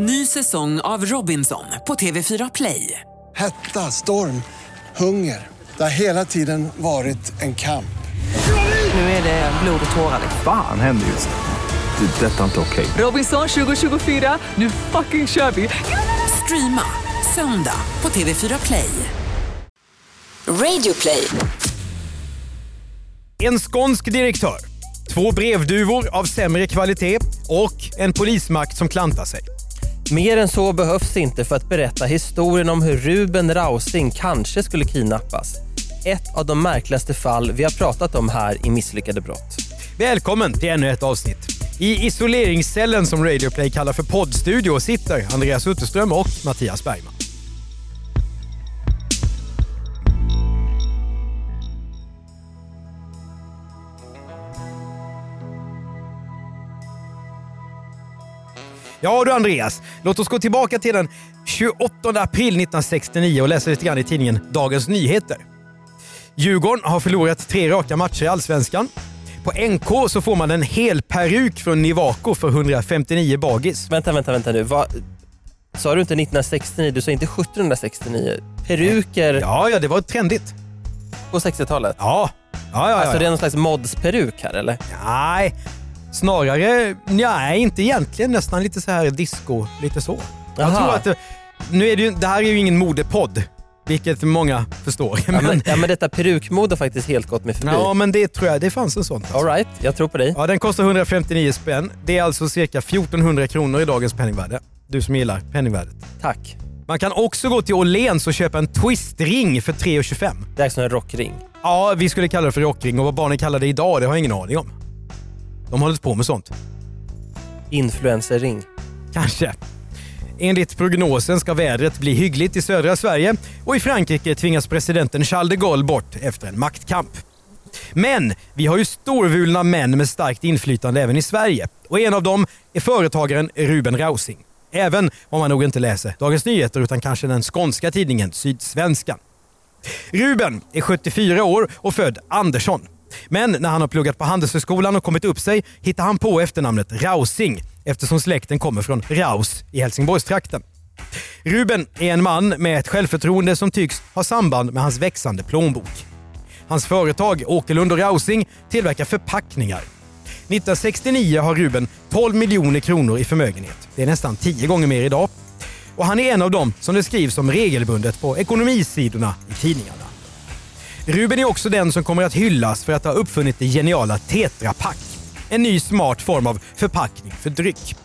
Ny säsong av Robinson på TV4 Play. Hetta, storm, hunger. Det har hela tiden varit en kamp. Nu är det blod och tårar. Fan händer just nu. Det. är Detta är inte okej. Robinson 2024, nu fucking kör vi! Streama söndag på TV4 Play. Radio play. En skånsk direktör, två brevduvor av sämre kvalitet och en polismakt som klantar sig. Mer än så behövs inte för att berätta historien om hur Ruben Rausing kanske skulle kidnappas. Ett av de märkligaste fall vi har pratat om här i Misslyckade brott. Välkommen till ännu ett avsnitt. I isoleringscellen som Radioplay kallar för poddstudio sitter Andreas Utterström och Mattias Bergman. Ja du Andreas, låt oss gå tillbaka till den 28 april 1969 och läsa lite grann i tidningen Dagens Nyheter. Djurgården har förlorat tre raka matcher i Allsvenskan. På NK så får man en hel peruk från Nivaco för 159 bagis. Vänta, vänta, vänta nu. Vad, sa du inte 1969? Du sa inte 1769? Peruker Ja, ja, det var trendigt. på 60-talet? Ja, ja, ja. ja. Alltså det är någon slags mods-peruk här eller? Nej, snarare nej, inte egentligen. Nästan lite så här disco, lite så. Jag Aha. tror att det, nu är det, ju, det här är ju ingen modepodd, vilket många förstår. Ja, men, ja, men detta perukmode har faktiskt helt gått mig förbi. ja, men det tror jag, det fanns en sån. All right, jag tror på dig. Ja, den kostar 159 spänn. Det är alltså cirka 1400 kronor i dagens penningvärde. Du som gillar penningvärdet. Tack. Man kan också gå till Åhléns och köpa en twistring för 3,25. Det är som en rockring. Ja, vi skulle kalla det för rockring och vad barnen kallar det idag, det har jag ingen aning om. De håller inte på med sånt. Influencerring. Kanske. Enligt prognosen ska vädret bli hyggligt i södra Sverige och i Frankrike tvingas presidenten Charles de Gaulle bort efter en maktkamp. Men vi har ju storvulna män med starkt inflytande även i Sverige och en av dem är företagaren Ruben Rausing. Även om man nog inte läser Dagens Nyheter utan kanske den skånska tidningen Sydsvenskan. Ruben är 74 år och född Andersson. Men när han har pluggat på Handelshögskolan och kommit upp sig hittar han på efternamnet Rausing eftersom släkten kommer från Raus i Helsingborgstrakten. Ruben är en man med ett självförtroende som tycks ha samband med hans växande plånbok. Hans företag Åkerlund och Rausing tillverkar förpackningar. 1969 har Ruben 12 miljoner kronor i förmögenhet. Det är nästan 10 gånger mer idag. Och han är en av dem som det skrivs om regelbundet på ekonomisidorna i tidningarna. Ruben är också den som kommer att hyllas för att ha uppfunnit det geniala Tetra Pak. En ny smart form av förpackning för dryck.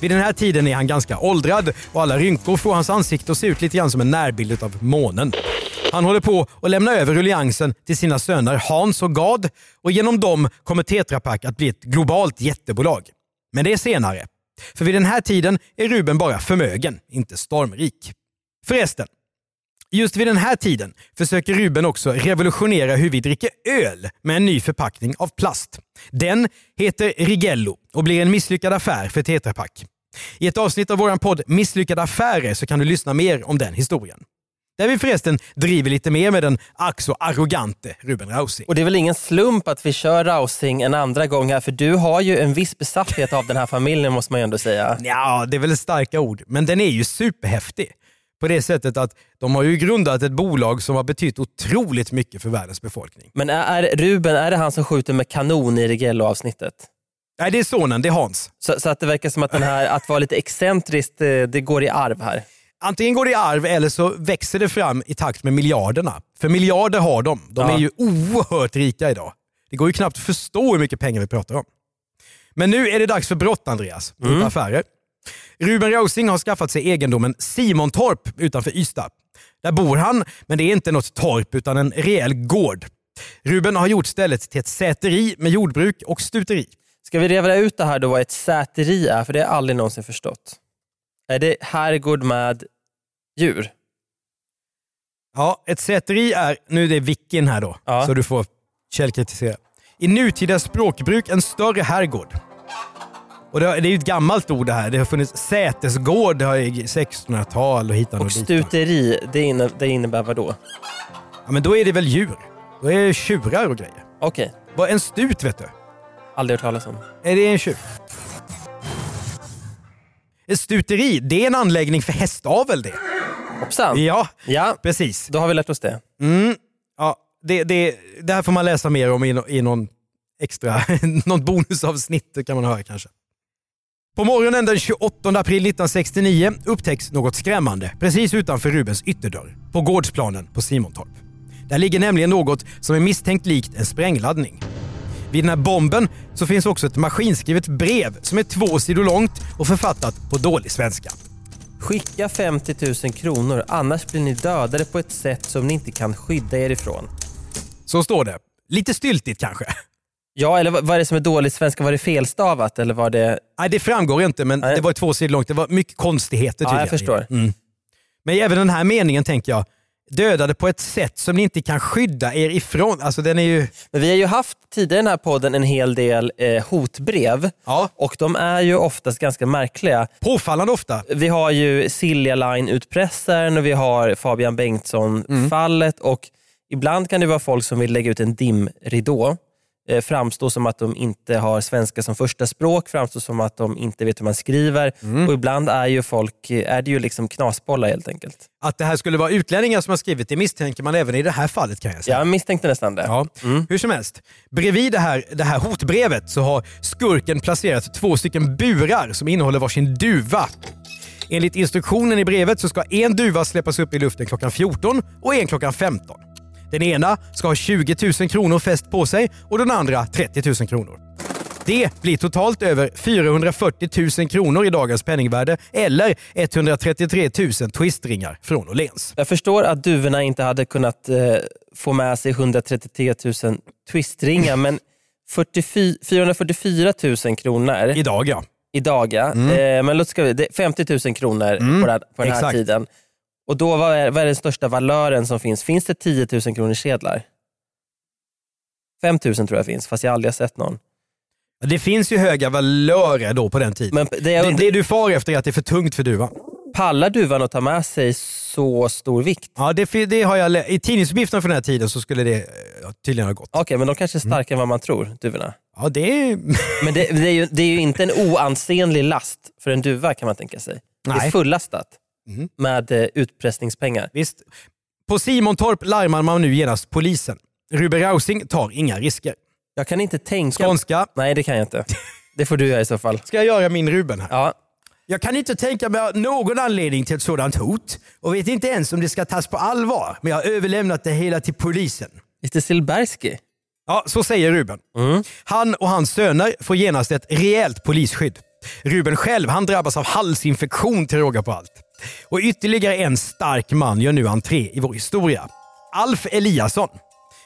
Vid den här tiden är han ganska åldrad och alla rynkor får hans ansikte att se ut lite grann som en närbild av månen. Han håller på att lämna över ruljangsen till sina söner Hans och Gad och genom dem kommer Tetra Pak att bli ett globalt jättebolag. Men det är senare. För vid den här tiden är Ruben bara förmögen, inte stormrik. Förresten, Just vid den här tiden försöker Ruben också revolutionera hur vi dricker öl med en ny förpackning av plast. Den heter Rigello och blir en misslyckad affär för Tetra Pak. I ett avsnitt av vår podd Misslyckade affärer så kan du lyssna mer om den historien. Där vi förresten driver lite mer med den ack arrogante Ruben Rausing. Och det är väl ingen slump att vi kör Rausing en andra gång här för du har ju en viss besatthet av den här familjen måste man ju ändå säga. Ja, det är väl starka ord, men den är ju superhäftig. På det sättet att de har ju grundat ett bolag som har betytt otroligt mycket för världens befolkning. Men är, är Ruben, är det han som skjuter med kanon i Rigello-avsnittet? Nej, det är sonen, det är Hans. Så, så att det verkar som att den här, att vara lite excentriskt, eh, det går i arv här. Antingen går det i arv eller så växer det fram i takt med miljarderna. För miljarder har de. De Ja. är ju oerhört rika idag. Det går ju knappt att förstå hur mycket pengar vi pratar om. Men nu är det dags för brott Andreas, inte affärer. Ruben Rausing har skaffat sig egendomen Simontorp utanför Ystad. Där bor han, men det är inte något torp utan en rejäl gård. Ruben har gjort stället till ett säteri med jordbruk och stuteri. Ska vi reda ut det här då vad ett säteri är? För det har jag aldrig någonsin förstått. Är det herrgård med djur? Ja, ett säteri är, nu är det Vicken här då, Ja. så du får källkritisera. I nutida språkbruk en större herrgård. Och det, det är ju ett gammalt ord det här. Det har funnits sätesgård det har i 1600-tal och hitan och, Och stuteri, det, inne, det innebär vad då? Ja, men då är det väl djur? Då är det tjurar och grejer. Okej, Vad En stut vet du? aldrig hört talas om. Är det en tjur? Ett stuteri, det är en anläggning för hästavel det. Hoppsan. Ja, Ja, precis. då har vi lärt oss det. Ja, det, det, det här får man läsa mer om i, no- i någon extra, något bonusavsnitt kan man höra kanske. På morgonen den 28 april 1969 upptäcks något skrämmande precis utanför Rubens ytterdörr på gårdsplanen på Simontorp. Där ligger nämligen något som är misstänkt likt en sprängladdning. Vid den här bomben så finns också ett maskinskrivet brev som är två sidor långt och författat på dålig svenska. Skicka 50 000 kronor annars blir ni dödade på ett sätt som ni inte kan skydda er ifrån. Så står det. Lite styltigt kanske. Ja, eller vad är det som är dåligt svenska? Var det felstavat eller var det... Nej, det framgår inte, men Nej. det var två sidor långt. Det var mycket konstigheter Ja, jag tydligen. förstår. Mm. Men även den här meningen tänker jag, dödade på ett sätt som ni inte kan skydda er ifrån. Alltså den är ju... Men vi har ju haft tidigare i den här podden en hel del eh, hotbrev Ja. och de är ju oftast ganska märkliga. Påfallande ofta. Vi har ju Silja Line-utpressaren och vi har Fabian Bengtsson-fallet och ibland kan det vara folk som vill lägga ut en dimridå. Eh, framstå som att de inte har svenska som första språk, framstå som att de inte vet hur man skriver och ibland är ju folk eh, är det ju liksom knasbollar helt enkelt. Att det här skulle vara utlänningar som har skrivit det misstänker man även i det här fallet kan jag säga. Jag misstänkte nästan det. Ja, hur som helst. Bredvid det här, det här hotbrevet så har skurken placerat två stycken burar som innehåller varsin duva. Enligt instruktionen i brevet så ska en duva släppas upp i luften klockan 14 och en klockan 15. Den ena ska ha 20 000 kronor fäst på sig och den andra 30 000 kronor. Det blir totalt över 440 000 kronor i dagens penningvärde eller 133 000 twistringar från Åhléns. Jag förstår att duvorna inte hade kunnat eh, få med sig 133 000 twistringar men 44, 444 000 kronor Idag ja. idag, ja. eh, men låt ska vi, det är 50 000 kronor på, den, på den här exakt. tiden. Och då, vad är, vad är den största valören som finns? Finns det 10 000 kronor sedlar? 5 000 tror jag finns, fast jag aldrig har sett någon. Det finns ju höga valörer då på den tiden. Men det, Det, är, det du far efter är att det är för tungt för duvan. pallar duvan att ta med sig så stor vikt? Ja, det, det har jag I tidningsuppgifterna från den här tiden så skulle det tydligen ha gått. Okej, men de kanske är starkare än vad man tror, duvorna. Ja, det är... Men det, det, är ju, det är ju inte en oansenlig last för en duva kan man tänka sig. Det är Nej. Fullastat med eh, utpressningspengar. Visst. På Simontorp larmar man nu genast polisen. Ruben Rausing tar inga risker. Jag kan inte tänka... Skånska. Nej, det kan jag inte. Det får du göra i så fall. Ska jag göra min Ruben här? Ja, Jag kan inte tänka mig någon anledning till ett sådant hot och vet inte ens om det ska tas på allvar. Men jag har överlämnat det hela till polisen. lite Silbersky. Ja, så säger Ruben. Han och hans söner får genast ett rejält polisskydd. Ruben själv han drabbas av halsinfektion till råga på allt. Och ytterligare en stark man gör nu entré i vår historia. Alf Eliasson.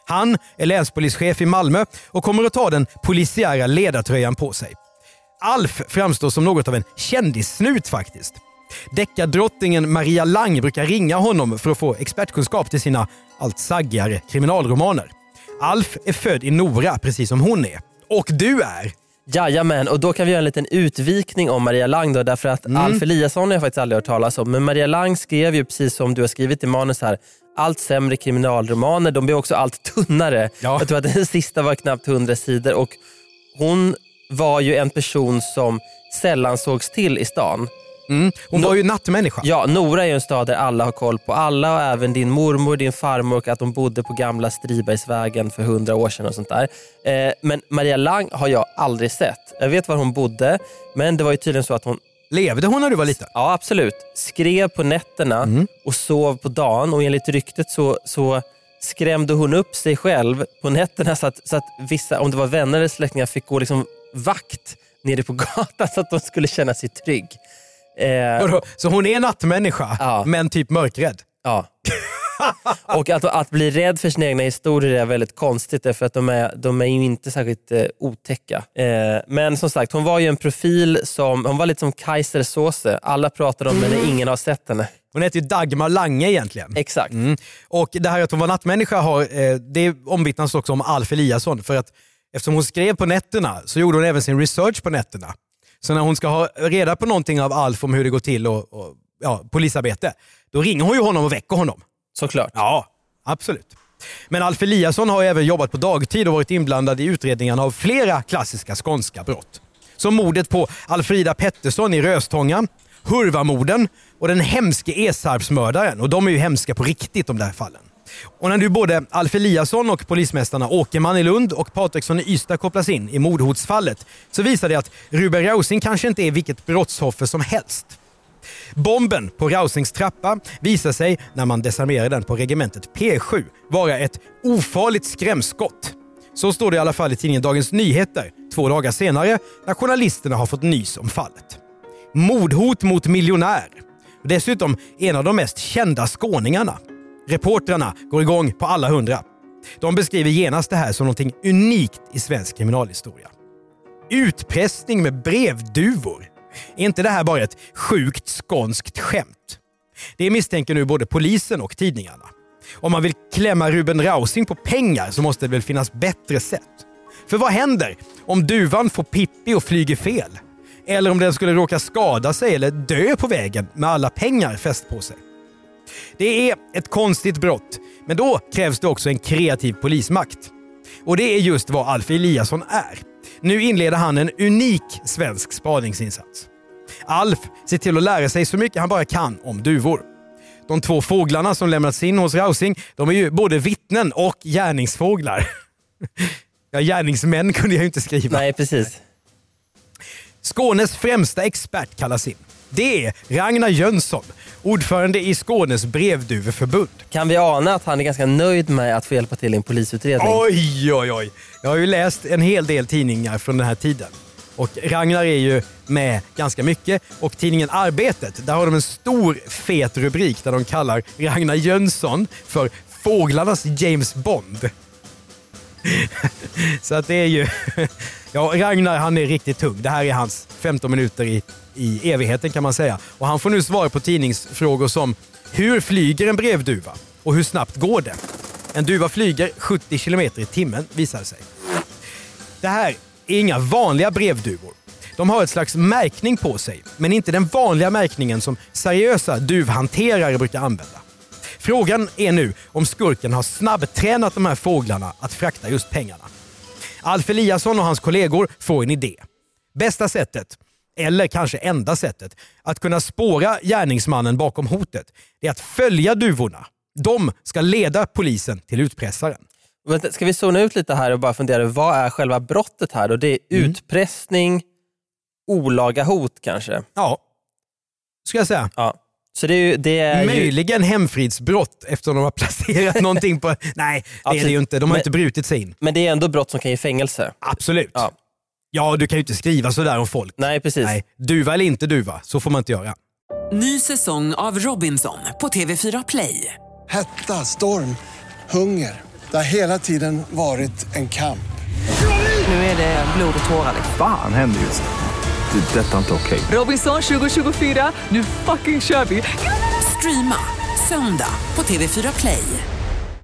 Han är länspolischef i Malmö och kommer att ta den polisiära ledartröjan på sig. Alf framstår som något av en kändissnut faktiskt. Deckardrottningen Maria Lang brukar ringa honom för att få expertkunskap till sina allt saggigare kriminalromaner. Alf är född i Nora, precis som hon är. Och du är? Jajamän, och då kan vi göra en liten utvikning om Maria Lang då, därför att Alf Eliasson har jag faktiskt aldrig hört talas om, men Maria Lang skrev ju precis som du har skrivit i manus här, allt sämre kriminalromaner, de blir också allt tunnare. Ja. Jag tror att den sista var knappt 100 sidor och hon var ju en person som sällan sågs till i stan. Mm. Hon Nå- var ju nattmänniska. Ja, Nora är en stad där alla har koll på alla och även din mormor, din farmor och att de bodde på gamla Stribergsvägen för hundra år sedan och sånt där. Eh, men Maria Lang har jag aldrig sett. Jag vet var hon bodde, men det var ju tydligen så att hon Levde hon när du var liten? Ja, absolut. Skrev på nätterna och sov på dagen och enligt ryktet så, så skrämde hon upp sig själv på nätterna så att, så att vissa, om det var vänner eller släktingar, fick gå liksom vakt nere på gatan så att de skulle känna sig trygg. Eh? Så hon är nattmänniska, Ja. men typ mörkrädd? Ja. och att, att bli rädd för sina egna historier är väldigt konstigt därför att de är, de är ju inte särskilt eh, otäcka. Eh, men som sagt, hon var ju en profil som, hon var lite som Kaiser Soße. Alla pratar om henne, ingen har sett henne. Hon heter ju Dagmar Lange egentligen. Exakt. Mm. Och det här att hon var nattmänniska har, eh, det omvittnas också om Alf Eliasson. För att eftersom hon skrev på nätterna så gjorde hon även sin research på nätterna. Så när hon ska ha reda på någonting av Alf om hur det går till och, och ja, polisarbete, då ringer hon ju honom och väcker honom. Såklart. Ja, absolut. Men Alf Eliasson har även jobbat på dagtid och varit inblandad i utredningarna av flera klassiska skånska brott. Som mordet på Alfrida Pettersson i Röstånga, Hurvamorden och den hemske Esarpsmördaren. Och de är ju hemska på riktigt de där fallen. Och när nu både Alf Eliasson och polismästarna Åkerman i Lund och Patriksson i Ystad kopplas in i mordhotsfallet så visar det att Ruben Rausing kanske inte är vilket brottsoffer som helst. Bomben på Rausings trappa visar sig, när man desarmerar den på regementet P7, vara ett ofarligt skrämskott. Så står det i alla fall i tidningen Dagens Nyheter två dagar senare när journalisterna har fått nys om fallet. Mordhot mot miljonär. Dessutom en av de mest kända skåningarna. Reportrarna går igång på alla hundra. De beskriver genast det här som något unikt i svensk kriminalhistoria. Utpressning med brevduvor. Är inte det här bara ett sjukt skånskt skämt? Det misstänker nu både polisen och tidningarna. Om man vill klämma Ruben Rausing på pengar så måste det väl finnas bättre sätt. För vad händer om duvan får Pippi och flyger fel? Eller om den skulle råka skada sig eller dö på vägen med alla pengar fäst på sig? Det är ett konstigt brott, men då krävs det också en kreativ polismakt. Och det är just vad Alf Eliasson är. Nu inleder han en unik svensk spaningsinsats. Alf ser till att lära sig så mycket han bara kan om duvor. De två fåglarna som lämnats in hos Rausing de är ju både vittnen och gärningsfåglar. Ja, gärningsmän kunde jag ju inte skriva. Nej, precis. Skånes främsta expert kallas in. Det är Ragnar Jönsson, ordförande i Skånes brevduveförbund. Kan vi ana att han är ganska nöjd med att få hjälpa till i en polisutredning? Oj, oj, oj. Jag har ju läst en hel del tidningar från den här tiden. Och Ragnar är ju med ganska mycket. Och tidningen Arbetet, där har de en stor fet rubrik där de kallar Ragnar Jönsson för Fåglarnas James Bond. Så att det är ju... Ja, Ragnar han är riktigt tung. Det här är hans 15 minuter i, i evigheten kan man säga. Och han får nu svara på tidningsfrågor som Hur flyger en brevduva? Och hur snabbt går det? En duva flyger 70 km i timmen visar det sig. Det här är inga vanliga brevduvor. De har ett slags märkning på sig, men inte den vanliga märkningen som seriösa duvhanterare brukar använda. Frågan är nu om skurken har snabbtränat de här fåglarna att frakta just pengarna. Alf Eliasson och hans kollegor får en idé. Bästa sättet, eller kanske enda sättet, att kunna spåra gärningsmannen bakom hotet är att följa duvorna. De ska leda polisen till utpressaren. Vänta, ska vi zona ut lite här och bara fundera, vad är själva brottet här? Och det är Mm. utpressning, olaga hot kanske? Ja, ska jag säga. Ja. Så det är ju... Det är ju Möjligen hemfridsbrott eftersom de har placerat någonting på... Nej, det är det ju inte. De har Men- inte brutit sig in. men det är ändå brott som kan ge fängelse. Absolut. Ja. Ja, du kan ju inte skriva sådär om folk. Nej, precis. Nej, duva eller inte duva, så får man inte göra. Ny säsong av Robinson på TV4 Play. Hetta, storm, hunger. Det har hela tiden varit en kamp. Nu är det blod och tårar. Fan händer just det. Det är detta inte okej. Robinson 2024, nu fucking kör vi! Streama söndag på TV4 Play.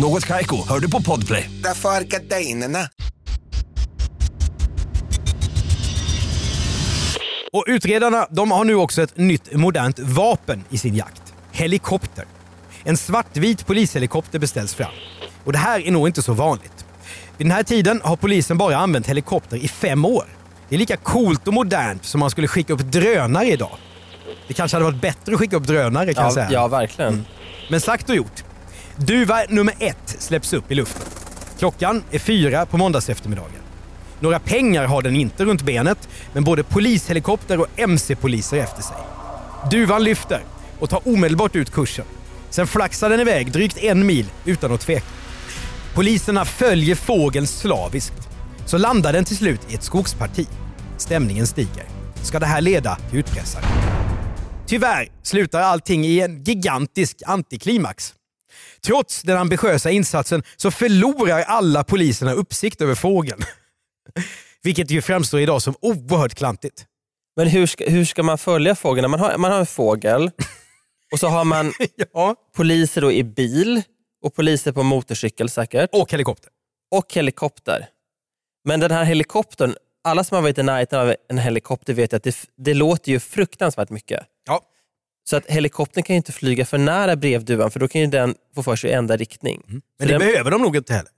Något Kaiko, hör du på Podplay. Därför är gardinerna. Och utredarna de har nu också ett nytt modernt vapen i sin jakt. Helikopter. En svartvit polishelikopter beställs fram. Och det här är nog inte så vanligt. Vid den här tiden har polisen bara använt helikopter i fem år. Det är lika coolt och modernt som man skulle skicka upp drönare idag. Det kanske hade varit bättre att skicka upp drönare kan jag Ja, säga. ja, verkligen. Men sagt och gjort. Duva nummer ett släpps upp i luften. Klockan är fyra på måndagseftermiddagen. Några pengar har den inte runt benet, men både polishelikopter och mc-poliser är efter sig. Duvan lyfter och tar omedelbart ut kursen. Sen flaxar den iväg drygt en mil utan att tveka. Poliserna följer fågeln slaviskt. Så landar den till slut i ett skogsparti. Stämningen stiger. Ska det här leda till utpressare? Tyvärr slutar allting i en gigantisk antiklimax. Trots den ambitiösa insatsen så förlorar alla poliserna uppsikt över fågeln. Vilket ju framstår idag som oerhört klantigt. Men hur ska, hur ska man följa fågeln? Man har, man har en fågel Och så har man Ja. poliser då i bil och poliser på motorcykel säkert. Och helikopter. Och helikopter. Men den här helikoptern, alla som har varit i närheten av en helikopter vet att det, det låter ju fruktansvärt mycket. Ja. Så att helikoptern kan inte flyga för nära brevduvan för då kan ju den få för sig att ändra riktning. Men Så det den, behöver de nog inte heller.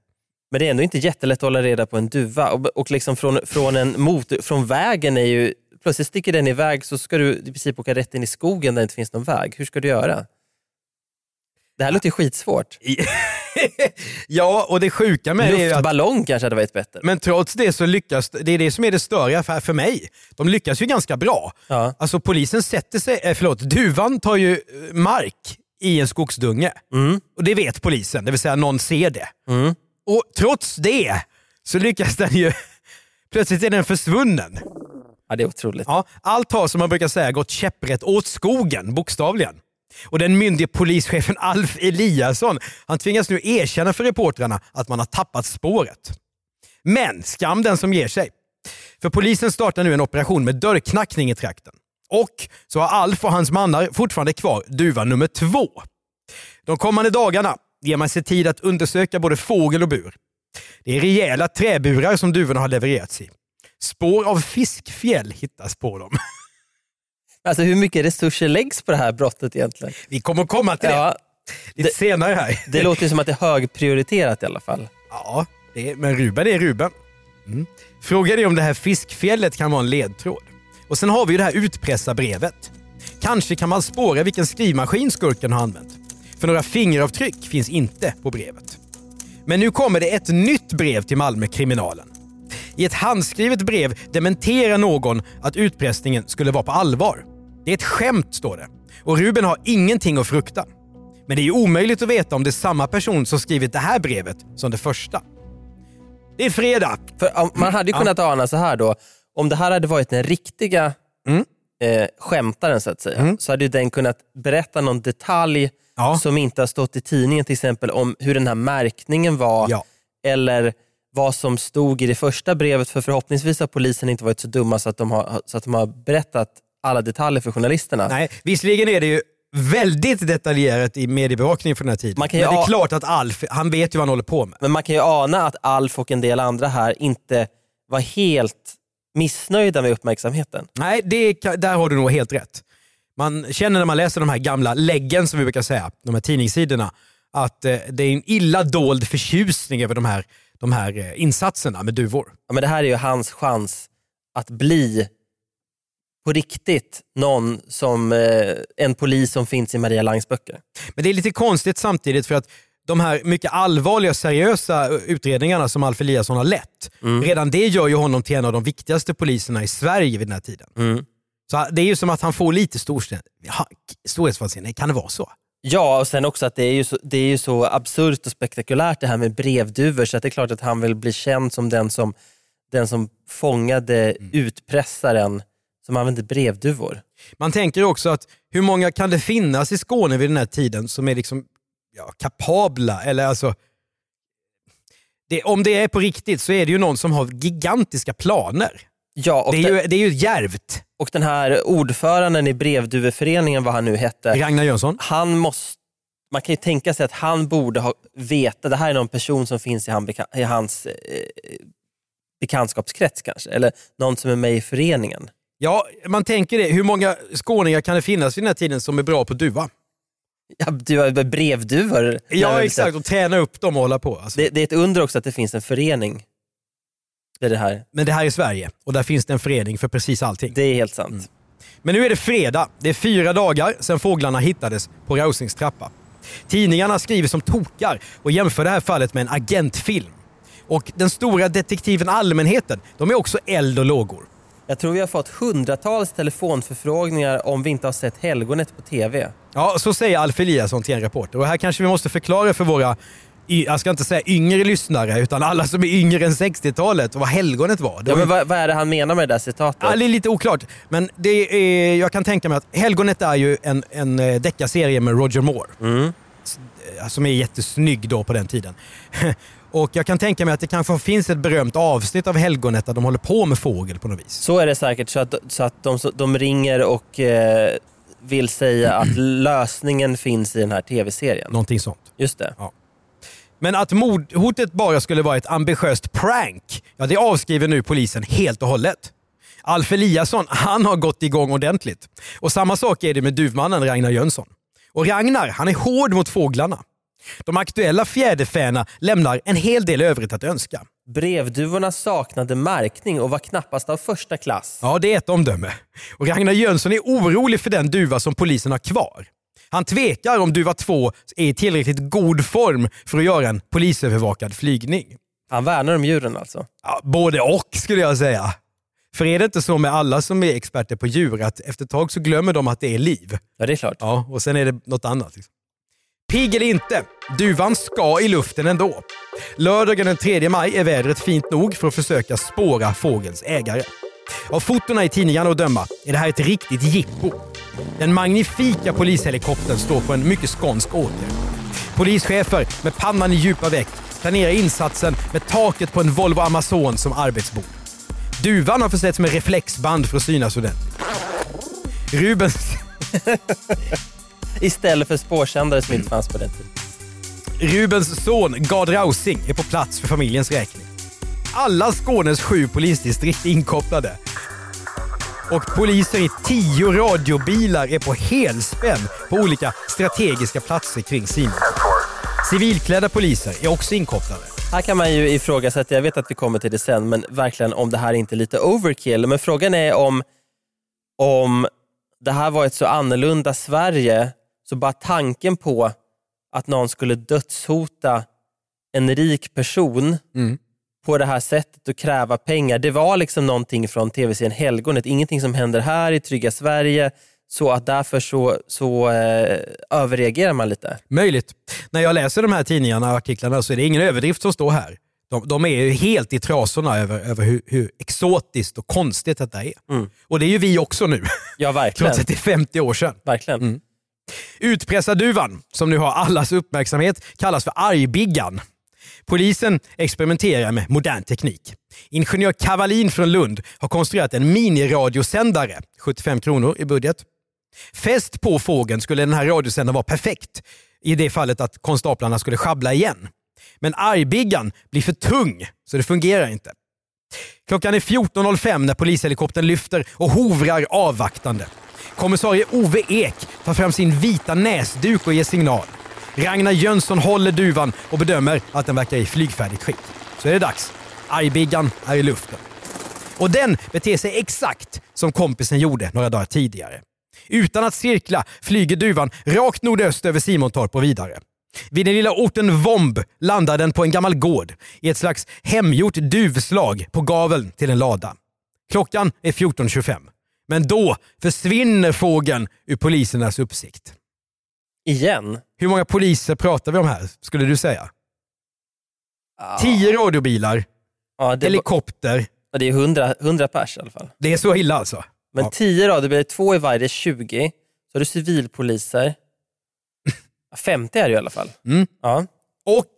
men det är ändå inte jättelätt att hålla reda på en duva. Och, och liksom från, från, en motor, från vägen är ju, plötsligt sticker den iväg så ska du i princip åka rätt in i skogen där det inte finns någon väg. Hur ska du göra? Det här låter ju skitsvårt. ja, och det sjuka med det är att Luftballong kanske hade varit bättre. Men trots det så lyckas, det är det som är det störiga för, för mig. De lyckas ju ganska bra. Ja. Alltså polisen sätter sig, eh, förlåt, duvan tar ju eh, mark i en skogsdunge. Mm. Och det vet polisen, det vill säga någon ser det. Mm. Och trots det så lyckas den ju, plötsligt är den försvunnen. Ja, det är otroligt. Ja, allt har som man brukar säga gått käpprätt åt skogen, bokstavligen. Och den myndige polischefen Alf Eliasson han tvingas nu erkänna för reportrarna att man har tappat spåret. Men skam den som ger sig. För polisen startar nu en operation med dörrknackning i trakten. Och så har Alf och hans mannar fortfarande kvar duva nummer två. De kommande dagarna ger man sig tid att undersöka både fågel och bur. Det är rejäla träburar som duvorna har levererats i. Spår av fiskfjäll hittas på dem. Alltså hur mycket resurser läggs på det här brottet egentligen? Vi kommer komma till det Ja, lite det- senare här. det låter som att det är högprioriterat i alla fall. Ja, det är, men Ruben är Ruben. Mm. Frågan är om det här fiskfjället kan vara en ledtråd. Och sen har vi ju det här utpressarbrevet. Kanske kan man spåra vilken skrivmaskin skurken har använt. För några fingeravtryck finns inte på brevet. Men nu kommer det ett nytt brev till Malmökriminalen. I ett handskrivet brev dementerar någon att utpressningen skulle vara på allvar. Det är ett skämt, står det. Och Ruben har ingenting att frukta. Men det är ju omöjligt att veta om det är samma person som skrivit det här brevet som det första. Det är fredag. För man hade ju kunnat ana så här då, om det här hade varit den riktiga Mm. eh, skämtaren så att säga, så hade ju den kunnat berätta någon detalj Ja. som inte har stått i tidningen till exempel om hur den här märkningen var Ja. eller vad som stod i det första brevet för förhoppningsvis har polisen inte varit så dumma så att de har, så att de har berättat alla detaljer för journalisterna. Nej, visserligen är det ju väldigt detaljerat i mediebevakningen för den här tiden. Man kan ju Men det är klart att Alf, han vet ju vad han håller på med. Men man kan ju ana att Alf och en del andra här inte var helt missnöjda med uppmärksamheten. Nej, det, där har du nog helt rätt. Man känner när man läser de här gamla läggen som vi brukar säga, de här tidningssidorna, att eh, det är en illa dold förtjusning över de här, de här eh, insatserna med duvor. Ja, men det här är ju hans chans att bli på riktigt någon som eh, en polis som finns i Maria Langs böcker. Men det är lite konstigt samtidigt för att de här mycket allvarliga seriösa utredningarna som Alf Eliasson har lett, redan det gör ju honom till en av de viktigaste poliserna i Sverige vid den här tiden. Mm. Så det är ju som att han får lite storhetsvansinne, kan det vara så? Ja, och sen också att det är, ju så, det är ju så absurt och spektakulärt det här med brevduvor så att det är klart att han vill bli känd som den som, den som fångade utpressaren som använde brevduvor. Man tänker också att hur många kan det finnas i Skåne vid den här tiden som är liksom ja, kapabla eller alltså det, om det är på riktigt så är det ju någon som har gigantiska planer. Ja, och, Det är, den, ju, det är ju djärvt. och den här ordföranden i brevduveföreningen, vad han nu hette, Ragnar Jönsson. han måste, man kan ju tänka sig att han borde ha veta, det här är någon person som finns i, han, i hans eh, bekantskapskrets kanske, eller någon som är med i föreningen. Ja, man tänker det. Hur många skåningar kan det finnas vid den här tiden som är bra på duva? Ja, du har brevduvor. Ja, exakt. Och träna upp dem och hålla på. Alltså. Det, det är ett under också att det finns en förening. Det, det, här. Men det här är Sverige och där finns det en förening för precis allting. det är helt sant. Men nu är det fredag. Det är fyra dagar sedan fåglarna hittades på Rausings trappa. Tidningarna skriver som tokar och jämför det här fallet med en agentfilm. Och den stora detektiven allmänheten, de är också eld och lågor. Jag tror vi har fått hundratals telefonförfrågningar om vi inte har sett Helgonet på TV. Ja, så säger Alf Eliasson till en reporter. Och här kanske vi måste förklara för våra, jag ska inte säga yngre lyssnare, utan alla som är yngre än 60-talet vad helgonet var. Ja, men vad, vad är det han menar med det där citatet? Ja, det är lite oklart, men det är, jag kan tänka mig att Helgonet är ju en, en eh, deckarserie med Roger Moore. Mm. Eh, Som är jättesnygg då på den tiden. Och jag kan tänka mig att det kanske finns ett berömt avsnitt av Helgonet där de håller på med fågel på något vis. Så är det säkert, så att, så att de, de ringer och eh, vill säga att lösningen finns i den här tv-serien. Någonting sånt. Just det. Men att mordhotet bara skulle vara ett ambitiöst prank, ja det avskriver nu polisen helt och hållet. Alf Eliasson, han har gått igång ordentligt. Och samma sak är det med duvmannen Ragnar Jönsson. Och Ragnar, han är hård mot fåglarna. De aktuella fjäderfäna lämnar en hel del övrigt att önska. Brevduvorna saknade märkning och var knappast av första klass. Ja, det är ett omdöme. Och Ragnar Jönsson är orolig för den duva som polisen har kvar. Han tvekar om duva 2 är i tillräckligt god form för att göra en polisövervakad flygning. Han värnar om djuren alltså? Ja, både och skulle jag säga. För är det inte så med alla som är experter på djur att efter ett tag så glömmer de att det är liv? Ja, det är klart. Ja, och sen är det något annat. Liksom. Pigg eller inte, duvan ska i luften ändå. Lördagen den 3 maj är vädret fint nog för att försöka spåra fågelns ägare. Av fotona i tidningarna att döma är det här ett riktigt jippo. Den magnifika polishelikoptern står på en mycket skånsk åker. Polischefer med pannan i djupa veck planerar insatsen med taket på en Volvo Amazon som arbetsbord. Duvan har försetts med reflexband för att synas ordentligt. Rubens... Istället för spårsändare som inte fanns på den tiden. Rubens son Gard Rausing är på plats för familjens räkning. Alla Skånes sju polisdistrikt är inkopplade. Och poliser i tio radiobilar är på helspänn på olika strategiska platser kring Simon. Civilklädda poliser är också inkopplade. Här kan man ju ifrågasätta, jag vet att vi kommer till det sen, men verkligen om det här inte är lite overkill. Men frågan är om, om det här var ett så annorlunda Sverige, så bara tanken på att någon skulle dödshota en rik person på det här sättet och kräva pengar, det var liksom någonting från tv-serien Helgonet. Ingenting som händer här i trygga Sverige, så att därför så, så eh, överreagerar man lite. Möjligt. När jag läser de här tidningarna och artiklarna så är det ingen överdrift som står här. De, de är ju helt i trasorna över, över hur, hur exotiskt och konstigt detta är. Och det är ju vi också nu. Ja, verkligen. Trots att det är 50 år sedan. verkligen. Utpressarduvan, som nu har allas uppmärksamhet, kallas för argbiggan. Polisen experimenterar med modern teknik. Ingenjör Kavalin från Lund har konstruerat en miniradiosändare, 75 kronor i budget. Fäst på fågeln skulle den här radiosändaren vara perfekt i det fallet att konstaplarna skulle schabbla igen. Men argbiggan blir för tung, så det fungerar inte. Klockan är 14.05 när polishelikoptern lyfter och hovrar avvaktande. Kommissarie Ove Ek tar fram sin vita näsduk och ger signal. Ragnar Jönsson håller duvan och bedömer att den verkar i flygfärdigt skick. Så är det dags. Argbiggan är i luften. Och den beter sig exakt som kompisen gjorde några dagar tidigare. Utan att cirkla flyger duvan rakt nordöst över Simontorp och vidare. Vid den lilla orten Vomb landar den på en gammal gård i ett slags hemgjort duvslag på gaveln till en lada. Klockan är 14.25. Men då försvinner fågeln ur polisernas uppsikt. Igen? Hur många poliser pratar vi om här, skulle du säga? Tio radiobilar, det, helikopter. ja, det är 100, 100 pers i alla fall. Det är så illa alltså? Men Ja. 10 då, det blir två i varje, det är 20. Så har du civilpoliser. Ja, 50 är det ju i alla fall. Mm. Ja. Och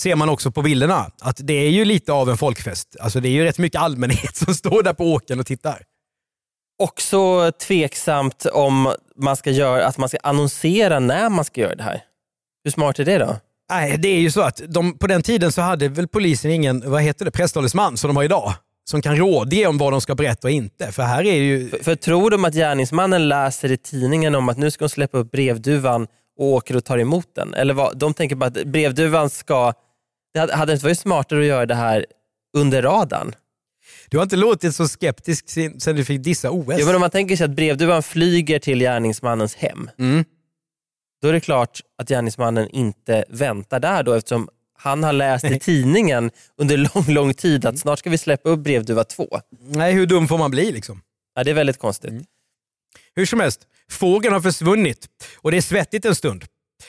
ser man också på bilderna att det är ju lite av en folkfest. Alltså det är ju rätt mycket allmänhet som står där på åkern och tittar. Också tveksamt om man ska göra, att man ska annonsera när man ska göra det här. Hur smart är det då? Nej, det är ju så att de, på den tiden så hade väl polisen ingen, vad heter det, presstalesman som de har idag. Som kan rådge om vad de ska berätta och inte. För här är ju... För, för tror de att gärningsmannen läser i tidningen om att nu ska de släppa upp brevduvan och åker och tar emot den? Eller vad, de tänker bara att brevduvan ska... Det hade, hade det inte varit smartare att göra det här under radarn? Du har inte låtit så skeptisk sen, sen du fick dissa OS. Jo, men om man tänker sig att brevduvan flyger till gärningsmannens hem. Mm. Då är det klart att gärningsmannen inte väntar där då eftersom han har läst i tidningen under lång, lång tid att snart ska vi släppa upp brevduva 2. Nej, hur dum får man bli liksom? Ja, det är väldigt konstigt. Hur som helst, fågeln har försvunnit och det är svettigt en stund.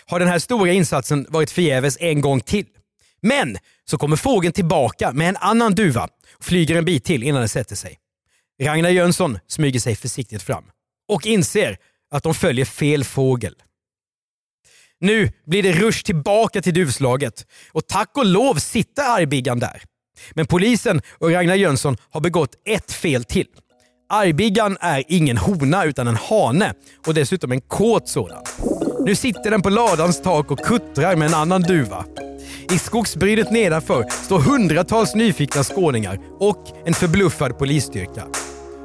Har den här stora insatsen varit förgäves en gång till? Men så kommer fågeln tillbaka med en annan duva och flyger en bit till innan den sätter sig. Ragnar Jönsson smyger sig försiktigt fram och inser att de följer fel fågel. Nu blir det rush tillbaka till duvslaget och tack och lov sitter argbiggan där. Men polisen och Ragnar Jönsson har begått ett fel till. Argbiggan är ingen hona utan en hane och dessutom en kåt sådan. Nu sitter den på ladans tak och kuttrar med en annan duva. I skogsbrynet nedanför står hundratals nyfikna skåningar och en förbluffad polisstyrka.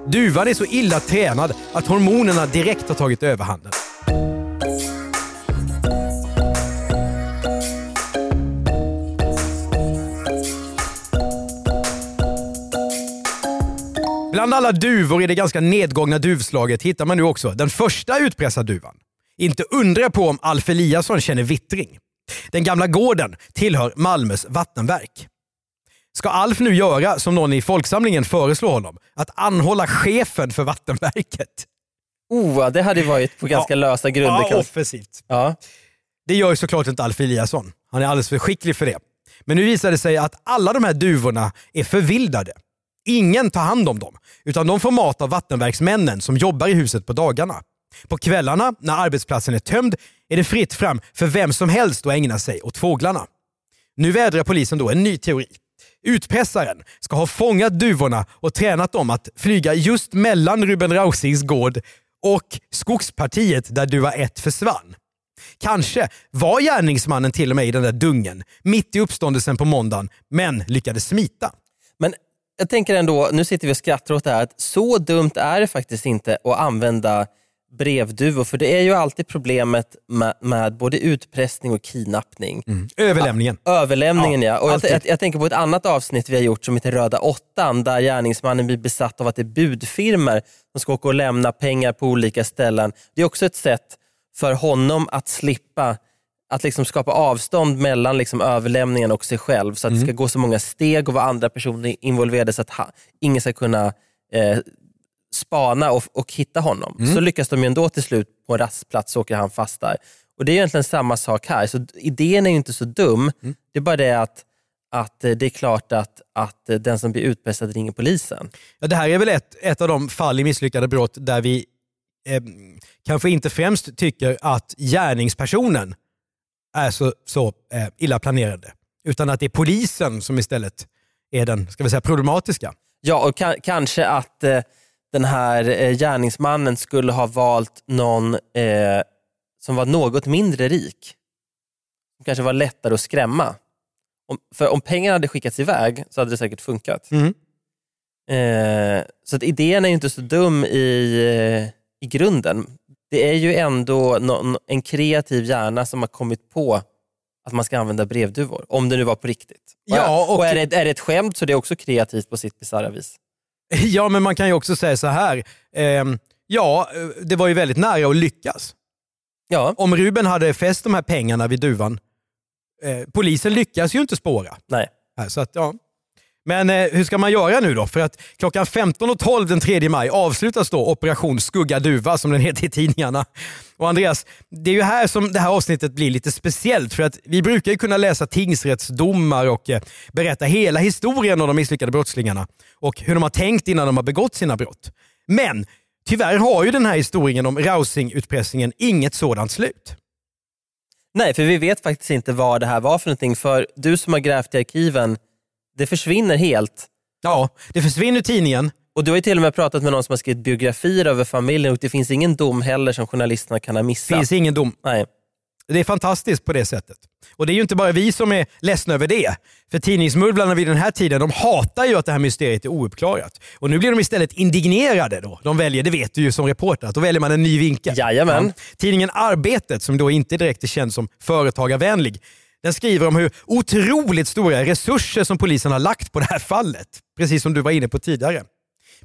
Duvan är så illa tränad att hormonerna direkt har tagit överhanden. Bland alla duvor i det ganska nedgångna duvslaget hittar man nu också den första utpressarduvan. Inte undra på om Alf Eliasson känner vittring. Den gamla gården tillhör Malmös vattenverk. Ska Alf nu göra som någon i folksamlingen föreslår honom? Att anhålla chefen för vattenverket? Oh, det hade varit på ganska Ja. lösa grunder. Ja, offensivt. ja. Det gör ju såklart inte Alf Eliasson. Han är alldeles för skicklig för det. Men nu visar det sig att alla de här duvorna är förvildade. Ingen tar hand om dem, utan de får mat av vattenverksmännen som jobbar i huset på dagarna. På kvällarna, när arbetsplatsen är tömd, är det fritt fram för vem som helst att ägna sig åt fåglarna. Nu vädrar polisen då en ny teori. Utpressaren ska ha fångat duvorna och tränat dem att flyga just mellan Ruben Rausings gård och skogspartiet där duva 1 försvann. Kanske var gärningsmannen till och med i den där dungen mitt i uppståndelsen på måndagen, men lyckades smita. Men jag tänker ändå, nu sitter vi och skrattar åt det här, att så dumt är det faktiskt inte att använda brevduvor. För det är ju alltid problemet med, med både utpressning och kidnappning. Överlämningen. Överlämningen ja. Ja, Och jag, jag, jag tänker på ett annat avsnitt vi har gjort som heter Röda åttan där gärningsmannen blir besatt av att det är budfirmer som ska åka och lämna pengar på olika ställen. Det är också ett sätt för honom att slippa att liksom skapa avstånd mellan liksom överlämningen och sig själv så att det ska gå så många steg och vara andra personer involverade så att ha, ingen ska kunna eh, spana och, och hitta honom. Så lyckas de ju ändå till slut på en rastplats så åker han fast där. Och Det är egentligen samma sak här. Så idén är ju inte så dum. Det är bara det att, att eh, det är klart att, att eh, den som blir utpressad ringer polisen. Ja, det här är väl ett, ett av de fall i misslyckade brott där vi eh, kanske inte främst tycker att gärningspersonen är så, så eh, illa planerade. Utan att det är polisen som istället är den ska vi säga, problematiska. Ja, och ka- kanske att eh, den här eh, gärningsmannen skulle ha valt någon eh, som var något mindre rik. Som kanske var lättare att skrämma. Om, för om pengarna hade skickats iväg så hade det säkert funkat. Mm. Eh, så att idén är ju inte så dum i, eh, i grunden. Det är ju ändå nå- en kreativ hjärna som har kommit på att man ska använda brevduvor. Om det nu var på riktigt. Ja, och- och är, det, är det ett skämt så det är också kreativt på sitt bisarra vis. Ja, men man kan ju också säga så här. ehm, ja, eh, det var ju väldigt nära att lyckas. Ja, Om Ruben hade fäst de här pengarna vid duvan, eh, polisen lyckas ju inte spåra. nej. Så att, ja. Men eh, hur ska man göra nu då? För att klockan 15.12 den 3 maj avslutas då Operation Skugga Duva som den heter i tidningarna. Och Andreas, det är ju här som det här avsnittet blir lite speciellt för att vi brukar ju kunna läsa tingsrättsdomar och eh, berätta hela historien om de misslyckade brottslingarna och hur de har tänkt innan de har begått sina brott. Men tyvärr har ju den här historien om Rausing-utpressningen inget sådant slut. Nej, för vi vet faktiskt inte vad det här var för någonting. För du som har grävt i arkiven, det försvinner helt. Ja, det försvinner tidningen. Och Du har ju till och med pratat med någon som har skrivit biografier över familjen och det finns ingen dom heller som journalisterna kan ha missat. finns ingen dom. Nej. Det är fantastiskt på det sättet. Och det är ju inte bara vi som är ledsna över det. För tidningsmurvlarna vid den här tiden de hatar ju att det här mysteriet är ouppklarat. Och nu blir de istället indignerade. Då. De väljer, det vet du ju som reporter, att då väljer man en ny vinkel. Jajamän. Tidningen Arbetet, som då inte direkt är känd som företagarvänlig, den skriver om hur otroligt stora resurser som polisen har lagt på det här fallet. Precis som du var inne på tidigare.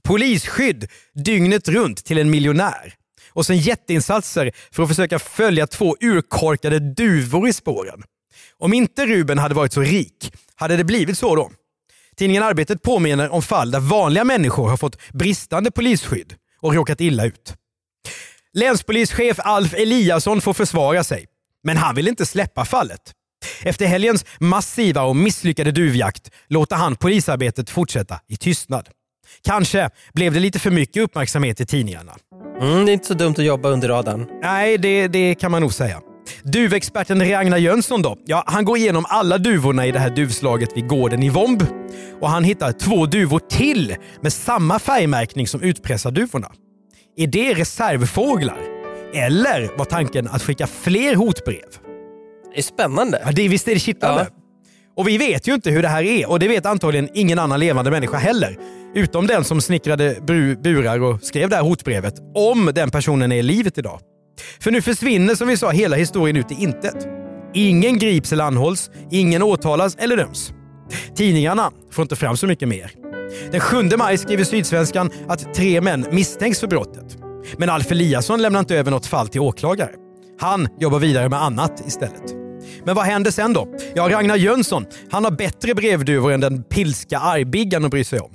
Polisskydd dygnet runt till en miljonär. Och sen jätteinsatser för att försöka följa två urkorkade duvor i spåren. Om inte Ruben hade varit så rik, hade det blivit så då? Tidningen Arbetet påminner om fall där vanliga människor har fått bristande polisskydd och råkat illa ut. Länspolischef Alf Eliasson får försvara sig, men han vill inte släppa fallet. Efter helgens massiva och misslyckade duvjakt låter han polisarbetet fortsätta i tystnad. Kanske blev det lite för mycket uppmärksamhet i tidningarna. Mm, det är inte så dumt att jobba under radarn. Nej, det, det kan man nog säga. Duvexperten Ragnar Jönsson då? Ja, han går igenom alla duvorna i det här duvslaget vid gården i Vomb. Och han hittar två duvor till med samma färgmärkning som utpressarduvorna. Är det reservfåglar? Eller var tanken att skicka fler hotbrev? Det är spännande. Ja, det, visst är det kittlande? Ja. Och vi vet ju inte hur det här är och det vet antagligen ingen annan levande människa heller. Utom den som snickrade burar och skrev det här hotbrevet. Om den personen är i livet idag. För nu försvinner som vi sa hela historien ut i intet. Ingen grips eller anhålls, ingen åtalas eller döms. Tidningarna får inte fram så mycket mer. Den 7 maj skriver Sydsvenskan att tre män misstänks för brottet. Men Alf Eliasson lämnar inte över något fall till åklagare. Han jobbar vidare med annat istället. Men vad händer sen då? Ja, Ragnar Jönsson, han har bättre brevduvor än den pilska argbiggan att bry sig om.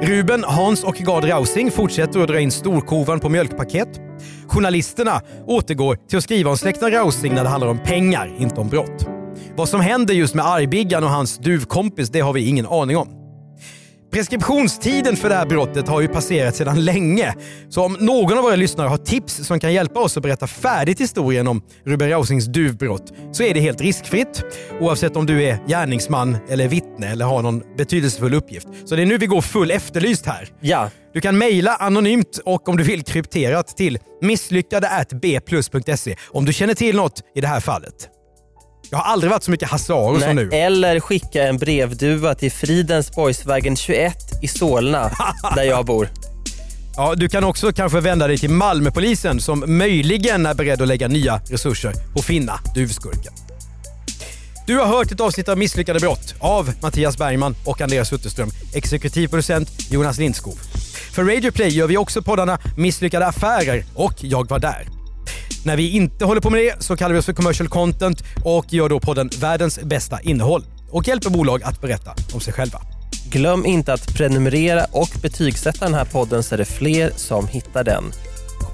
Ruben, Hans och Gard Rausing fortsätter att dra in storkovan på mjölkpaket. Journalisterna återgår till att skriva om släkten Rausing när det handlar om pengar, inte om brott. Vad som händer just med argbiggan och hans duvkompis, det har vi ingen aning om. Preskriptionstiden för det här brottet har ju passerat sedan länge. Så om någon av våra lyssnare har tips som kan hjälpa oss att berätta färdigt historien om Ruben Rausings duvbrott så är det helt riskfritt. Oavsett om du är gärningsman eller vittne eller har någon betydelsefull uppgift. Så det är nu vi går full efterlyst här. Ja, Du kan mejla anonymt och om du vill krypterat till misslyckade.bplus.se om du känner till något i det här fallet. Jag har aldrig varit så mycket Hasse Aro som nu. eller skicka en brevduva till Fridensborgsvägen 21 i Solna, där jag bor. Ja, du kan också kanske vända dig till Malmöpolisen som möjligen är beredd att lägga nya resurser på att finna duvskurken. Du har hört ett avsnitt av Misslyckade brott av Mattias Bergman och Andreas Utterström. Exekutiv producent Jonas Lindskov. För Radio Play gör vi också poddarna Misslyckade affärer och Jag var där. När vi inte håller på med det så kallar vi oss för commercial content och gör då podden Världens bästa innehåll och hjälper bolag att berätta om sig själva. Glöm inte att prenumerera och betygsätta den här podden så är det fler som hittar den.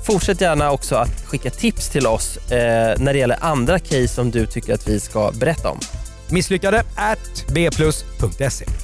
Fortsätt gärna också att skicka tips till oss eh, när det gäller andra case som du tycker att vi ska berätta om. Misslyckade at bplus.se.